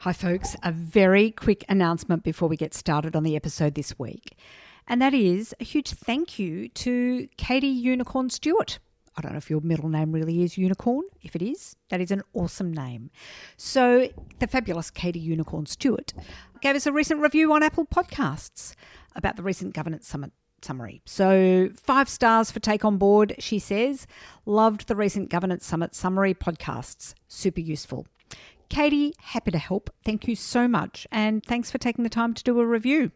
Hi, folks. A very quick announcement before we get started on the episode this week. And that is a huge thank you to Katie Unicorn Stewart. I don't know if your middle name really is Unicorn. If it is, that is an awesome name. So, the fabulous Katie Unicorn Stewart gave us a recent review on Apple Podcasts about the recent Governance Summit summary. So, five stars for Take On Board, she says. Loved the recent Governance Summit summary podcasts. Super useful. Katie, happy to help. Thank you so much. And thanks for taking the time to do a review.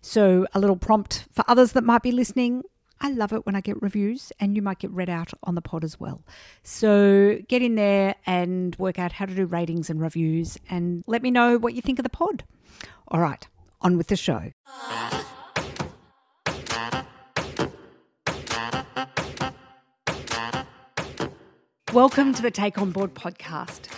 So, a little prompt for others that might be listening. I love it when I get reviews, and you might get read out on the pod as well. So, get in there and work out how to do ratings and reviews, and let me know what you think of the pod. All right, on with the show. Welcome to the Take On Board podcast.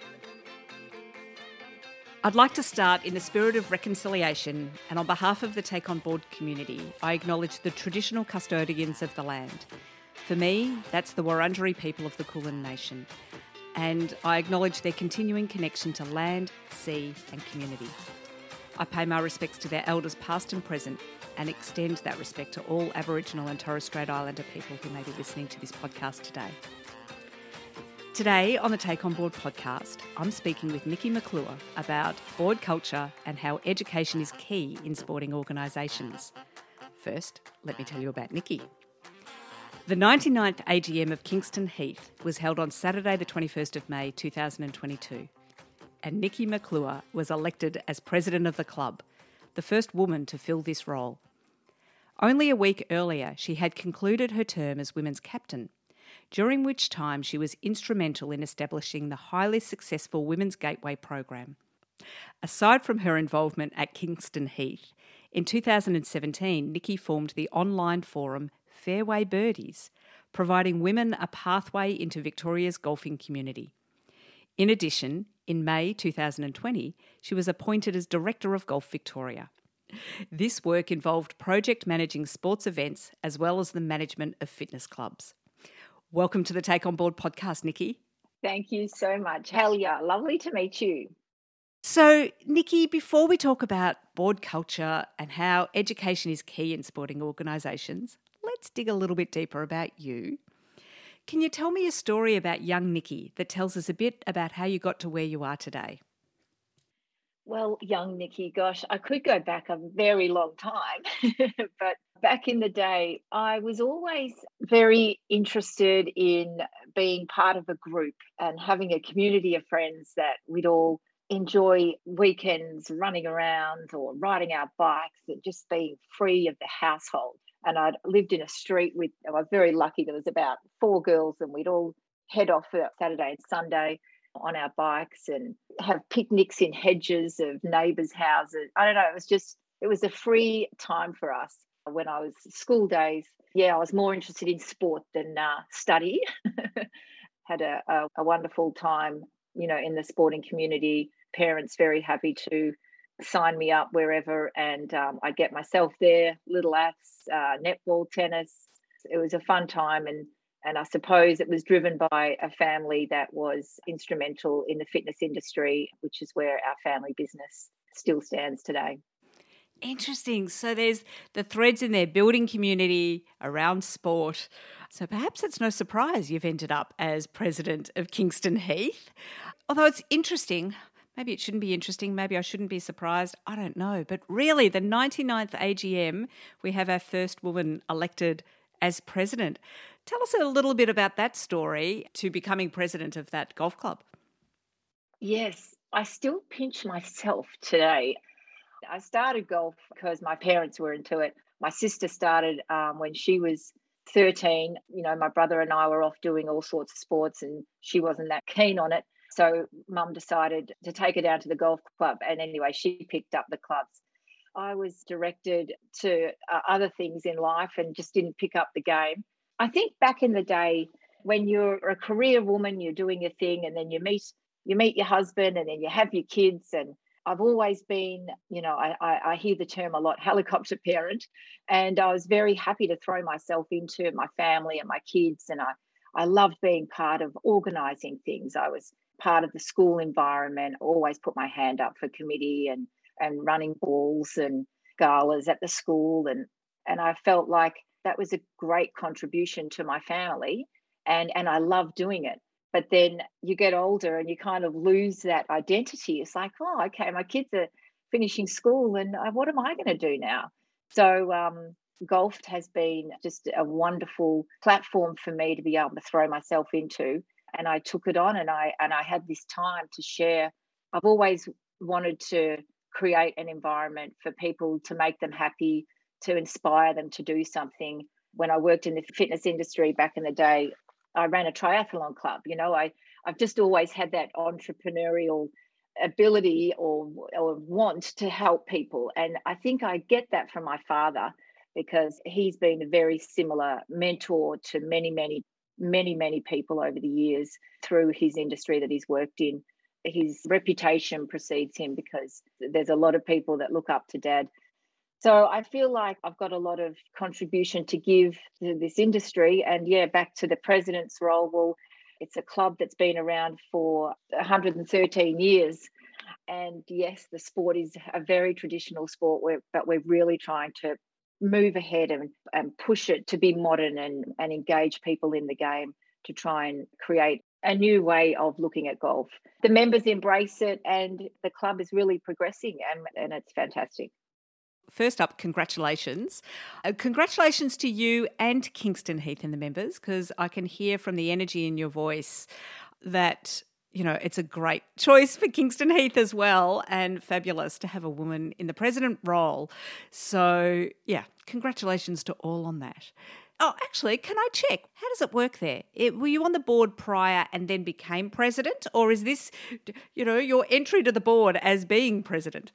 I'd like to start in the spirit of reconciliation and on behalf of the Take On Board community, I acknowledge the traditional custodians of the land. For me, that's the Wurundjeri people of the Kulin Nation, and I acknowledge their continuing connection to land, sea, and community. I pay my respects to their elders past and present and extend that respect to all Aboriginal and Torres Strait Islander people who may be listening to this podcast today. Today on the Take On Board podcast, I'm speaking with Nikki McClure about board culture and how education is key in sporting organisations. First, let me tell you about Nikki. The 99th AGM of Kingston Heath was held on Saturday, the 21st of May 2022, and Nikki McClure was elected as president of the club, the first woman to fill this role. Only a week earlier, she had concluded her term as women's captain during which time she was instrumental in establishing the highly successful Women's Gateway program. Aside from her involvement at Kingston Heath, in 2017, Nikki formed the online forum Fairway Birdies, providing women a pathway into Victoria's golfing community. In addition, in May 2020, she was appointed as Director of Golf Victoria. This work involved project managing sports events as well as the management of fitness clubs. Welcome to the Take On Board podcast, Nikki. Thank you so much. Hell yeah, lovely to meet you. So, Nikki, before we talk about board culture and how education is key in sporting organisations, let's dig a little bit deeper about you. Can you tell me a story about young Nikki that tells us a bit about how you got to where you are today? Well, young Nikki, gosh, I could go back a very long time, but back in the day, I was always very interested in being part of a group and having a community of friends that we'd all enjoy weekends running around or riding our bikes and just being free of the household. And I'd lived in a street with, I was very lucky, there was about four girls and we'd all head off for Saturday and Sunday on our bikes and have picnics in hedges of neighbours' houses. I don't know, it was just, it was a free time for us when I was school days. Yeah, I was more interested in sport than uh, study. Had a, a, a wonderful time, you know, in the sporting community. Parents very happy to sign me up wherever, and um, I get myself there. Little As, uh, netball, tennis. It was a fun time, and and I suppose it was driven by a family that was instrumental in the fitness industry, which is where our family business still stands today. Interesting. So there's the threads in their building community around sport. So perhaps it's no surprise you've ended up as president of Kingston Heath. Although it's interesting, maybe it shouldn't be interesting, maybe I shouldn't be surprised, I don't know. But really, the 99th AGM, we have our first woman elected as president. Tell us a little bit about that story to becoming president of that golf club. Yes, I still pinch myself today. I started golf because my parents were into it. My sister started um, when she was 13. You know, my brother and I were off doing all sorts of sports, and she wasn't that keen on it. So, mum decided to take her down to the golf club. And anyway, she picked up the clubs. I was directed to uh, other things in life and just didn't pick up the game. I think back in the day, when you're a career woman, you're doing your thing, and then you meet you meet your husband, and then you have your kids. And I've always been, you know, I, I, I hear the term a lot, helicopter parent, and I was very happy to throw myself into my family and my kids, and I I loved being part of organising things. I was part of the school environment, always put my hand up for committee and and running balls and galas at the school and and I felt like that was a great contribution to my family and and I love doing it. But then you get older and you kind of lose that identity. It's like oh okay my kids are finishing school and uh, what am I going to do now? So um, golf has been just a wonderful platform for me to be able to throw myself into and I took it on and I and I had this time to share. I've always wanted to create an environment for people to make them happy to inspire them to do something when I worked in the fitness industry back in the day I ran a triathlon club. You know, I I've just always had that entrepreneurial ability or or want to help people, and I think I get that from my father because he's been a very similar mentor to many many many many people over the years through his industry that he's worked in. His reputation precedes him because there's a lot of people that look up to dad so I feel like I've got a lot of contribution to give to this industry. And yeah, back to the president's role. Well, it's a club that's been around for 113 years. And yes, the sport is a very traditional sport, but we're really trying to move ahead and, and push it to be modern and, and engage people in the game to try and create a new way of looking at golf. The members embrace it and the club is really progressing and, and it's fantastic first up, congratulations. Uh, congratulations to you and Kingston Heath and the members, because I can hear from the energy in your voice that you know, it's a great choice for Kingston Heath as well, and fabulous to have a woman in the president role. So, yeah, congratulations to all on that. Oh, actually, can I check? How does it work there? It, were you on the board prior and then became president, or is this, you know, your entry to the board as being president?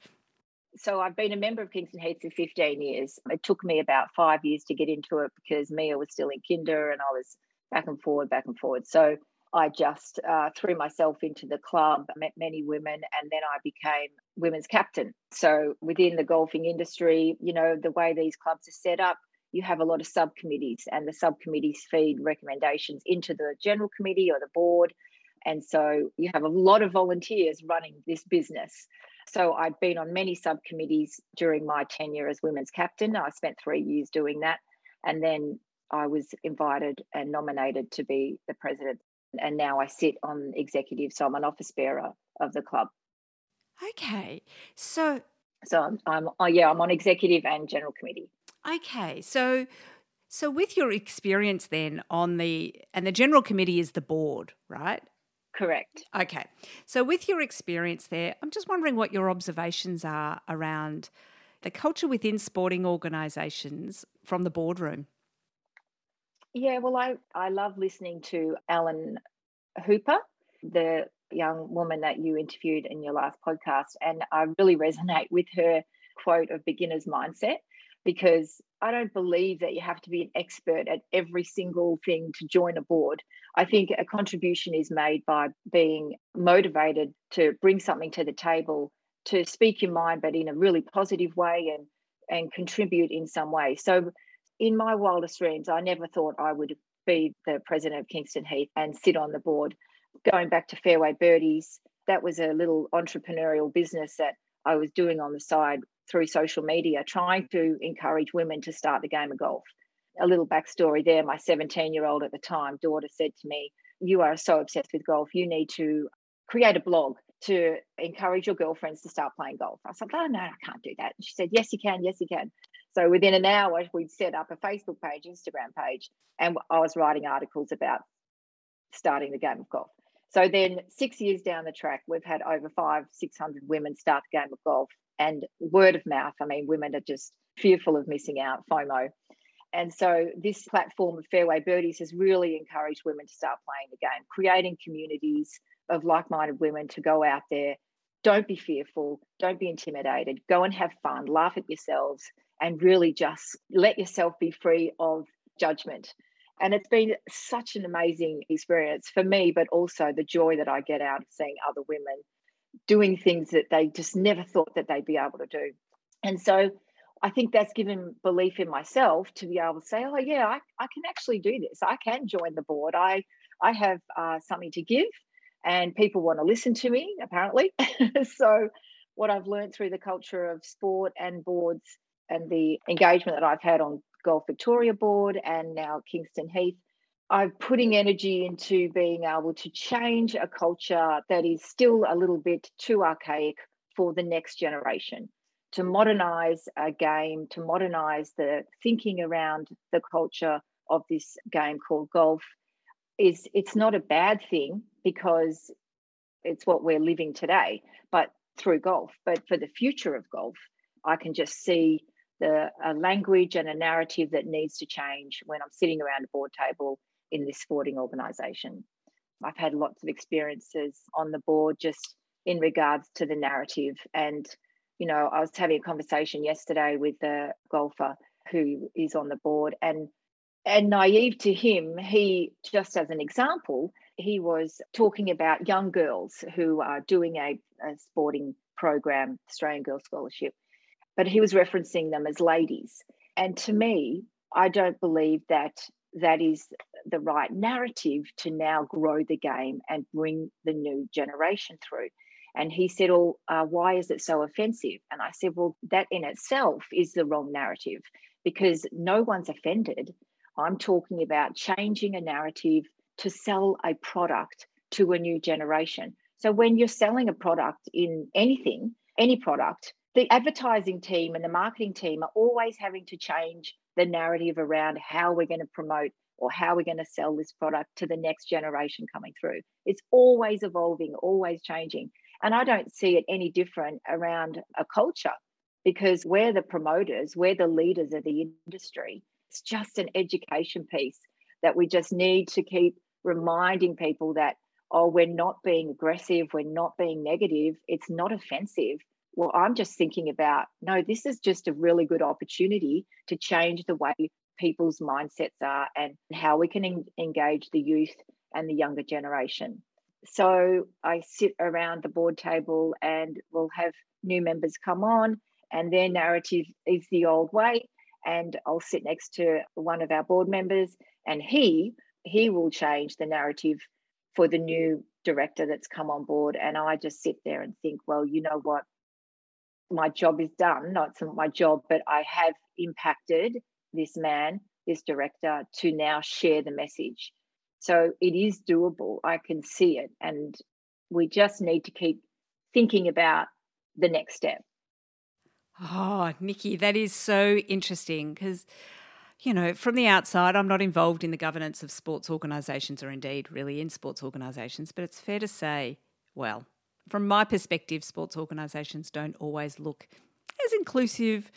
So I've been a member of Kingston Heath for 15 years. It took me about five years to get into it because Mia was still in kinder and I was back and forward, back and forward. So I just uh, threw myself into the club, met many women, and then I became women's captain. So within the golfing industry, you know, the way these clubs are set up, you have a lot of subcommittees, and the subcommittees feed recommendations into the general committee or the board. And so you have a lot of volunteers running this business. So I've been on many subcommittees during my tenure as women's captain. I spent three years doing that. And then I was invited and nominated to be the president. And now I sit on executive, so I'm an office bearer of the club. Okay. So so I'm, I'm oh yeah, I'm on executive and general committee. Okay. So so with your experience then on the and the general committee is the board, right? Correct. Okay. So, with your experience there, I'm just wondering what your observations are around the culture within sporting organisations from the boardroom. Yeah, well, I, I love listening to Ellen Hooper, the young woman that you interviewed in your last podcast, and I really resonate with her quote of beginner's mindset because I don't believe that you have to be an expert at every single thing to join a board. I think a contribution is made by being motivated to bring something to the table, to speak your mind, but in a really positive way and and contribute in some way. So in my wildest dreams, I never thought I would be the president of Kingston Heath and sit on the board. Going back to Fairway Birdies, that was a little entrepreneurial business that I was doing on the side through social media, trying to encourage women to start the game of golf. A little backstory there my 17 year old at the time daughter said to me, You are so obsessed with golf, you need to create a blog to encourage your girlfriends to start playing golf. I said, Oh, no, I can't do that. And she said, Yes, you can. Yes, you can. So within an hour, we'd set up a Facebook page, Instagram page, and I was writing articles about starting the game of golf. So then, six years down the track, we've had over five, 600 women start the game of golf and word of mouth. I mean, women are just fearful of missing out, FOMO. And so this platform of Fairway Birdies has really encouraged women to start playing the game, creating communities of like minded women to go out there. don't be fearful, don't be intimidated, go and have fun, laugh at yourselves, and really just let yourself be free of judgment. And it's been such an amazing experience for me, but also the joy that I get out of seeing other women doing things that they just never thought that they'd be able to do. And so I think that's given belief in myself to be able to say, oh, yeah, I, I can actually do this. I can join the board. I, I have uh, something to give and people want to listen to me, apparently. so, what I've learned through the culture of sport and boards and the engagement that I've had on Golf Victoria Board and now Kingston Heath, I'm putting energy into being able to change a culture that is still a little bit too archaic for the next generation, to modernize a game, to modernize the thinking around the culture of this game called golf is it's not a bad thing because it's what we're living today, but through golf. But for the future of golf, I can just see the a language and a narrative that needs to change when I'm sitting around a board table in this sporting organisation. I've had lots of experiences on the board just in regards to the narrative. And, you know, I was having a conversation yesterday with the golfer who is on the board and and naive to him, he just as an example, he was talking about young girls who are doing a, a sporting program, Australian Girls Scholarship, but he was referencing them as ladies. And to me, I don't believe that that is the right narrative to now grow the game and bring the new generation through. And he said, Oh, uh, why is it so offensive? And I said, Well, that in itself is the wrong narrative because no one's offended. I'm talking about changing a narrative to sell a product to a new generation. So when you're selling a product in anything, any product, the advertising team and the marketing team are always having to change the narrative around how we're going to promote or how we're going to sell this product to the next generation coming through. It's always evolving, always changing. And I don't see it any different around a culture because we're the promoters, we're the leaders of the industry. It's just an education piece that we just need to keep reminding people that, oh, we're not being aggressive, we're not being negative, it's not offensive. Well, I'm just thinking about, no, this is just a really good opportunity to change the way people's mindsets are and how we can en- engage the youth and the younger generation. So I sit around the board table and we'll have new members come on, and their narrative is the old way. And I'll sit next to one of our board members and he he will change the narrative for the new director that's come on board. And I just sit there and think well you know what? My job is done not my job but I have impacted this man this director to now share the message so it is doable. I can see it. And we just need to keep thinking about the next step. Oh, Nikki, that is so interesting because, you know, from the outside, I'm not involved in the governance of sports organisations or indeed really in sports organisations, but it's fair to say, well, from my perspective, sports organisations don't always look as inclusive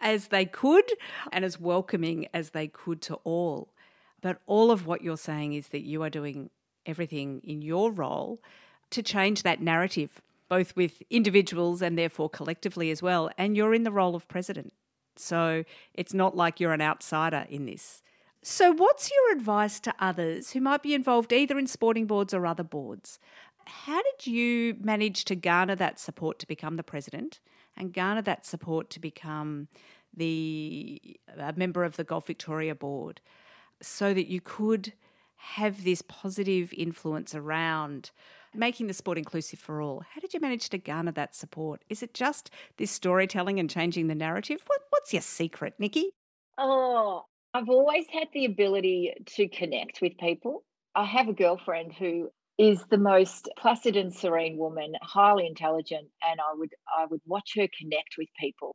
as they could and as welcoming as they could to all. But all of what you're saying is that you are doing everything in your role to change that narrative both with individuals and therefore collectively as well. And you're in the role of president. So it's not like you're an outsider in this. So, what's your advice to others who might be involved either in sporting boards or other boards? How did you manage to garner that support to become the president and garner that support to become the a member of the Golf Victoria board so that you could have this positive influence around making the sport inclusive for all. How did you manage to garner that support? Is it just this storytelling and changing the narrative? What, what's your secret, Nikki? Oh, I've always had the ability to connect with people. I have a girlfriend who is the most placid and serene woman, highly intelligent, and I would I would watch her connect with people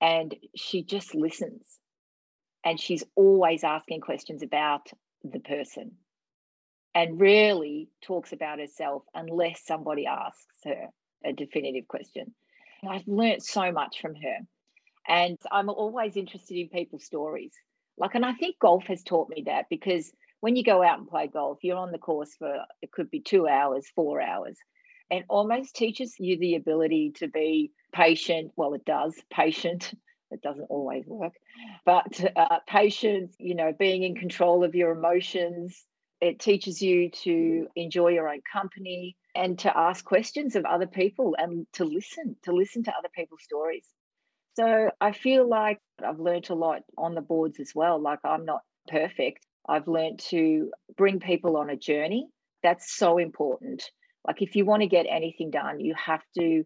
and she just listens. And she's always asking questions about the person and rarely talks about herself unless somebody asks her a definitive question. And I've learnt so much from her. And I'm always interested in people's stories. Like, and I think golf has taught me that because when you go out and play golf, you're on the course for it could be two hours, four hours. and almost teaches you the ability to be patient. Well, it does, patient. It doesn't always work, but uh, patience, you know, being in control of your emotions. It teaches you to enjoy your own company and to ask questions of other people and to listen, to listen to other people's stories. So I feel like I've learned a lot on the boards as well. Like I'm not perfect. I've learned to bring people on a journey. That's so important. Like if you want to get anything done, you have to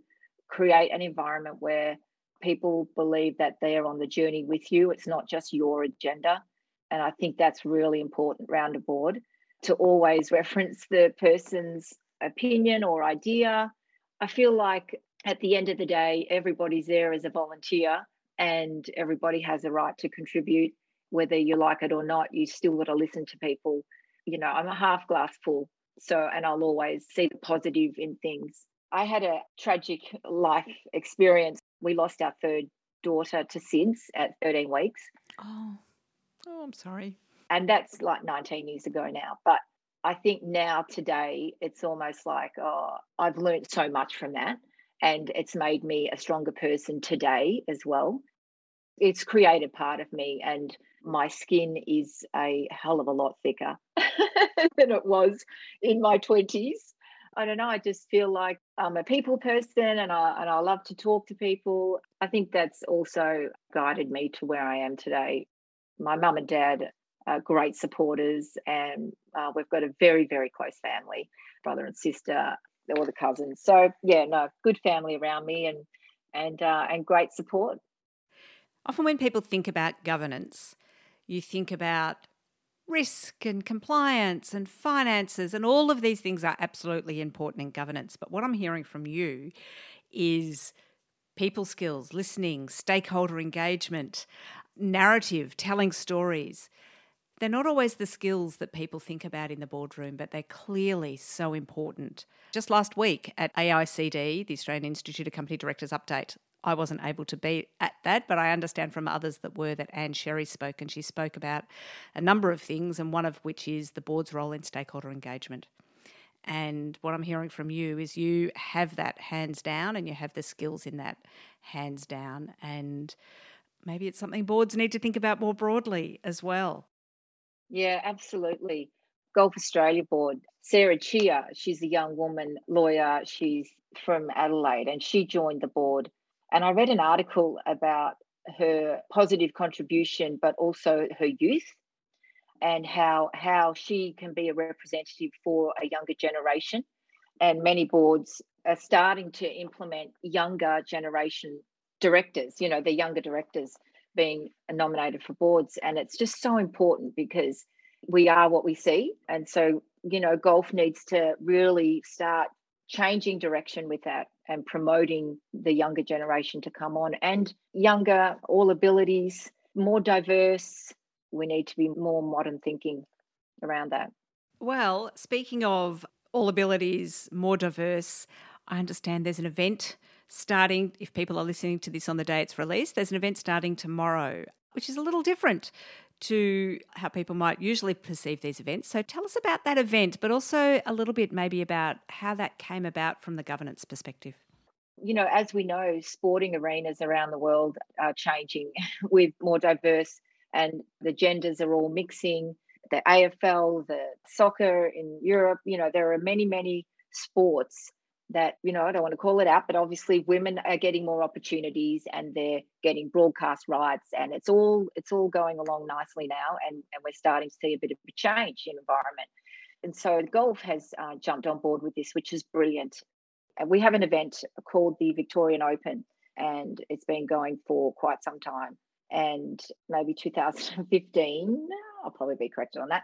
create an environment where people believe that they are on the journey with you. It's not just your agenda. And I think that's really important round a board to always reference the person's opinion or idea. I feel like at the end of the day, everybody's there as a volunteer and everybody has a right to contribute, whether you like it or not. You still got to listen to people. You know, I'm a half glass full. So, and I'll always see the positive in things. I had a tragic life experience. We lost our third daughter to SIDS at 13 weeks. Oh, oh, I'm sorry. And that's like 19 years ago now. But I think now, today, it's almost like, oh, I've learned so much from that and it's made me a stronger person today as well. It's created part of me, and my skin is a hell of a lot thicker than it was in my 20s. I don't know. I just feel like I'm a people person and I, and I love to talk to people. I think that's also guided me to where I am today. My mum and dad are great supporters, and uh, we've got a very, very close family brother and sister all the cousins. So yeah, no, good family around me and and uh, and great support. Often when people think about governance, you think about risk and compliance and finances and all of these things are absolutely important in governance. But what I'm hearing from you is people skills, listening, stakeholder engagement, narrative, telling stories they're not always the skills that people think about in the boardroom, but they're clearly so important. Just last week at AICD, the Australian Institute of Company Directors Update, I wasn't able to be at that, but I understand from others that were that Ann Sherry spoke, and she spoke about a number of things, and one of which is the board's role in stakeholder engagement. And what I'm hearing from you is you have that hands down, and you have the skills in that hands down. And maybe it's something boards need to think about more broadly as well. Yeah, absolutely. Golf Australia Board, Sarah Chia, she's a young woman lawyer. She's from Adelaide and she joined the board. And I read an article about her positive contribution, but also her youth and how how she can be a representative for a younger generation. And many boards are starting to implement younger generation directors, you know, the younger directors being nominated for boards. And it's just so important because we are what we see. And so, you know, golf needs to really start changing direction with that and promoting the younger generation to come on and younger, all abilities, more diverse. We need to be more modern thinking around that. Well, speaking of all abilities, more diverse, I understand there's an event starting, if people are listening to this on the day it's released, there's an event starting tomorrow, which is a little different to how people might usually perceive these events. So tell us about that event, but also a little bit maybe about how that came about from the governance perspective. You know, as we know, sporting arenas around the world are changing with more diverse and the genders are all mixing. The AFL, the soccer in Europe, you know, there are many, many sports that you know i don't want to call it out but obviously women are getting more opportunities and they're getting broadcast rights and it's all it's all going along nicely now and and we're starting to see a bit of a change in environment. And so golf has uh, jumped on board with this which is brilliant. And we have an event called the victorian open and it's been going for quite some time. And maybe 2015 i'll probably be corrected on that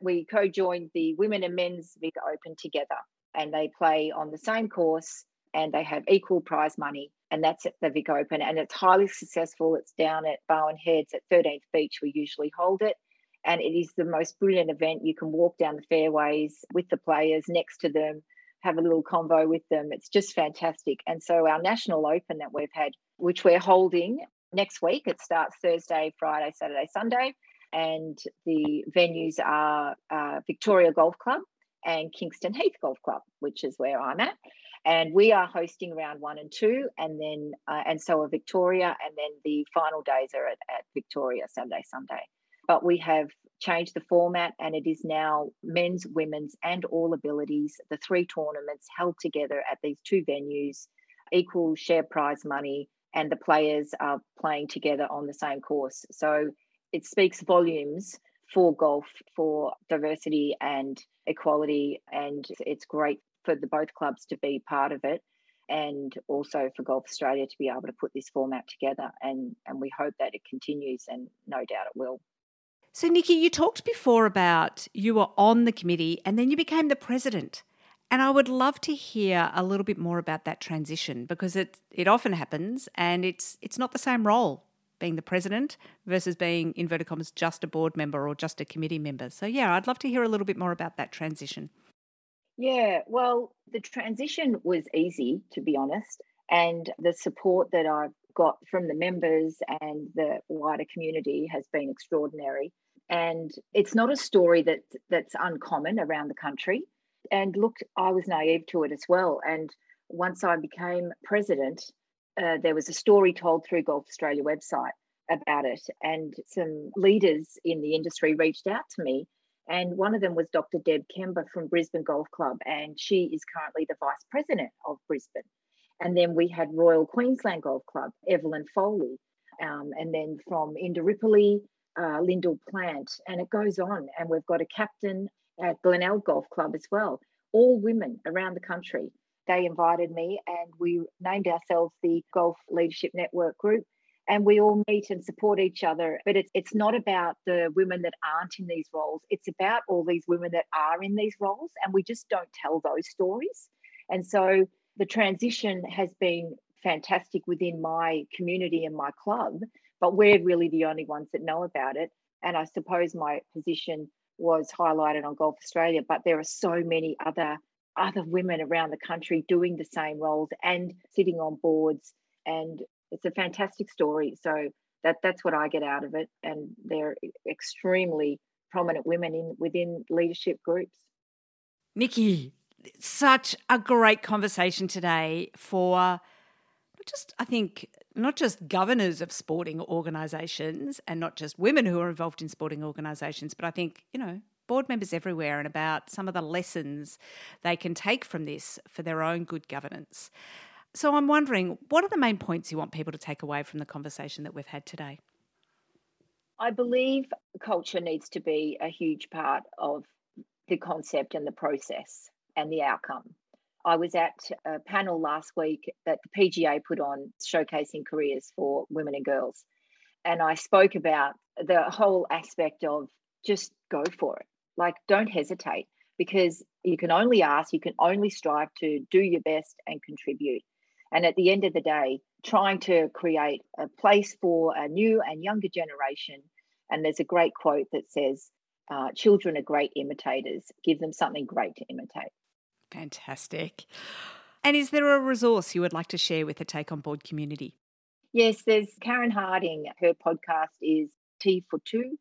we co-joined the women and men's vic open together and they play on the same course and they have equal prize money. And that's at the Vic Open. And it's highly successful. It's down at Barwon Heads at 13th Beach. We usually hold it. And it is the most brilliant event. You can walk down the fairways with the players next to them, have a little convo with them. It's just fantastic. And so, our National Open that we've had, which we're holding next week, it starts Thursday, Friday, Saturday, Sunday. And the venues are uh, Victoria Golf Club and Kingston Heath Golf Club, which is where I'm at. And we are hosting round one and two, and then uh, and so are Victoria, and then the final days are at, at Victoria Saturday, Sunday. But we have changed the format, and it is now men's, women's, and all abilities. The three tournaments held together at these two venues, equal share prize money, and the players are playing together on the same course. So it speaks volumes for golf for diversity and equality, and it's great for the both clubs to be part of it and also for Golf Australia to be able to put this format together. And, and we hope that it continues, and no doubt it will. So, Nikki, you talked before about you were on the committee and then you became the president. And I would love to hear a little bit more about that transition because it it often happens and it's it's not the same role being the president versus being inverted commas just a board member or just a committee member. So yeah, I'd love to hear a little bit more about that transition. Yeah, well, the transition was easy, to be honest. And the support that I've got from the members and the wider community has been extraordinary. And it's not a story that that's uncommon around the country. And look, I was naive to it as well. And once I became president, uh, there was a story told through Golf Australia website about it, and some leaders in the industry reached out to me and one of them was Dr. Deb Kember from Brisbane Golf Club, and she is currently the vice president of Brisbane. And then we had Royal Queensland Golf Club, Evelyn Foley, um, and then from Indooroopilly, uh, Lyndall Plant, and it goes on. And we've got a captain at Glenelg Golf Club as well, all women around the country. They invited me, and we named ourselves the Golf Leadership Network Group and we all meet and support each other. But it's it's not about the women that aren't in these roles. It's about all these women that are in these roles, and we just don't tell those stories. And so the transition has been fantastic within my community and my club, but we're really the only ones that know about it. And I suppose my position was highlighted on Golf Australia, but there are so many other other women around the country doing the same roles and sitting on boards and it's a fantastic story. So that that's what I get out of it, and they're extremely prominent women in within leadership groups. Nikki, such a great conversation today for just I think not just governors of sporting organisations and not just women who are involved in sporting organisations, but I think you know board members everywhere and about some of the lessons they can take from this for their own good governance. So I'm wondering, what are the main points you want people to take away from the conversation that we've had today? I believe culture needs to be a huge part of the concept and the process and the outcome. I was at a panel last week that the PGA put on showcasing careers for women and girls. And I spoke about the whole aspect of just go for it. Like, don't hesitate because you can only ask, you can only strive to do your best and contribute. And at the end of the day, trying to create a place for a new and younger generation. And there's a great quote that says, uh, Children are great imitators. Give them something great to imitate. Fantastic. And is there a resource you would like to share with the Take On Board community? Yes, there's Karen Harding. Her podcast is T for Two,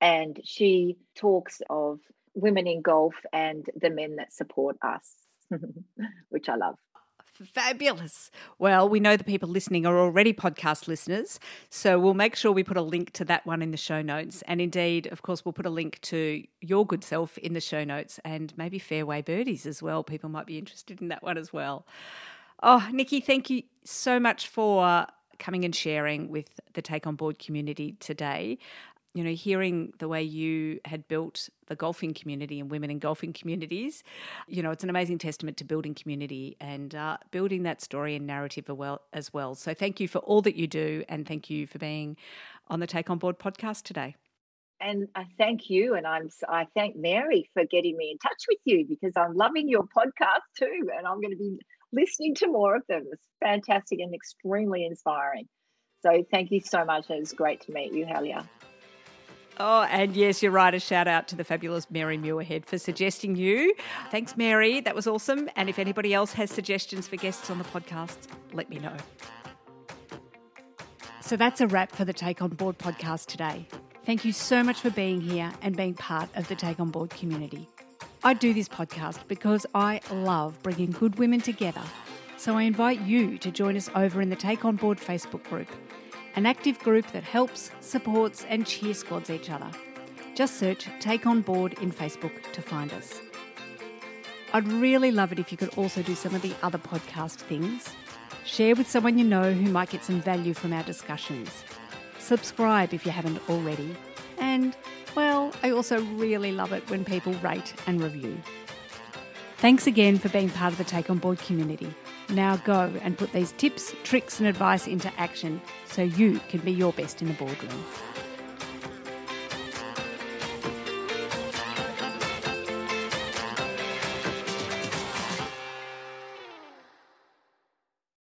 and she talks of women in golf and the men that support us, which I love. Fabulous. Well, we know the people listening are already podcast listeners, so we'll make sure we put a link to that one in the show notes. And indeed, of course, we'll put a link to your good self in the show notes and maybe Fairway Birdies as well. People might be interested in that one as well. Oh, Nikki, thank you so much for coming and sharing with the Take On Board community today you know, hearing the way you had built the golfing community and women in golfing communities, you know, it's an amazing testament to building community and uh, building that story and narrative as well. So thank you for all that you do and thank you for being on the Take On Board podcast today. And I thank you, and I'm I thank Mary for getting me in touch with you because I'm loving your podcast too, and I'm going to be listening to more of them. It's fantastic and extremely inspiring. So thank you so much. It was great to meet you, Helia. Oh, and yes, you're right. A shout out to the fabulous Mary Muirhead for suggesting you. Thanks, Mary. That was awesome. And if anybody else has suggestions for guests on the podcast, let me know. So that's a wrap for the Take On Board podcast today. Thank you so much for being here and being part of the Take On Board community. I do this podcast because I love bringing good women together. So I invite you to join us over in the Take On Board Facebook group, an active group that helps, supports, and cheer squads each other. Just search Take On Board in Facebook to find us. I'd really love it if you could also do some of the other podcast things. Share with someone you know who might get some value from our discussions. Subscribe if you haven't already. And, well, I also really love it when people rate and review. Thanks again for being part of the Take On Board community. Now go and put these tips, tricks, and advice into action so you can be your best in the boardroom.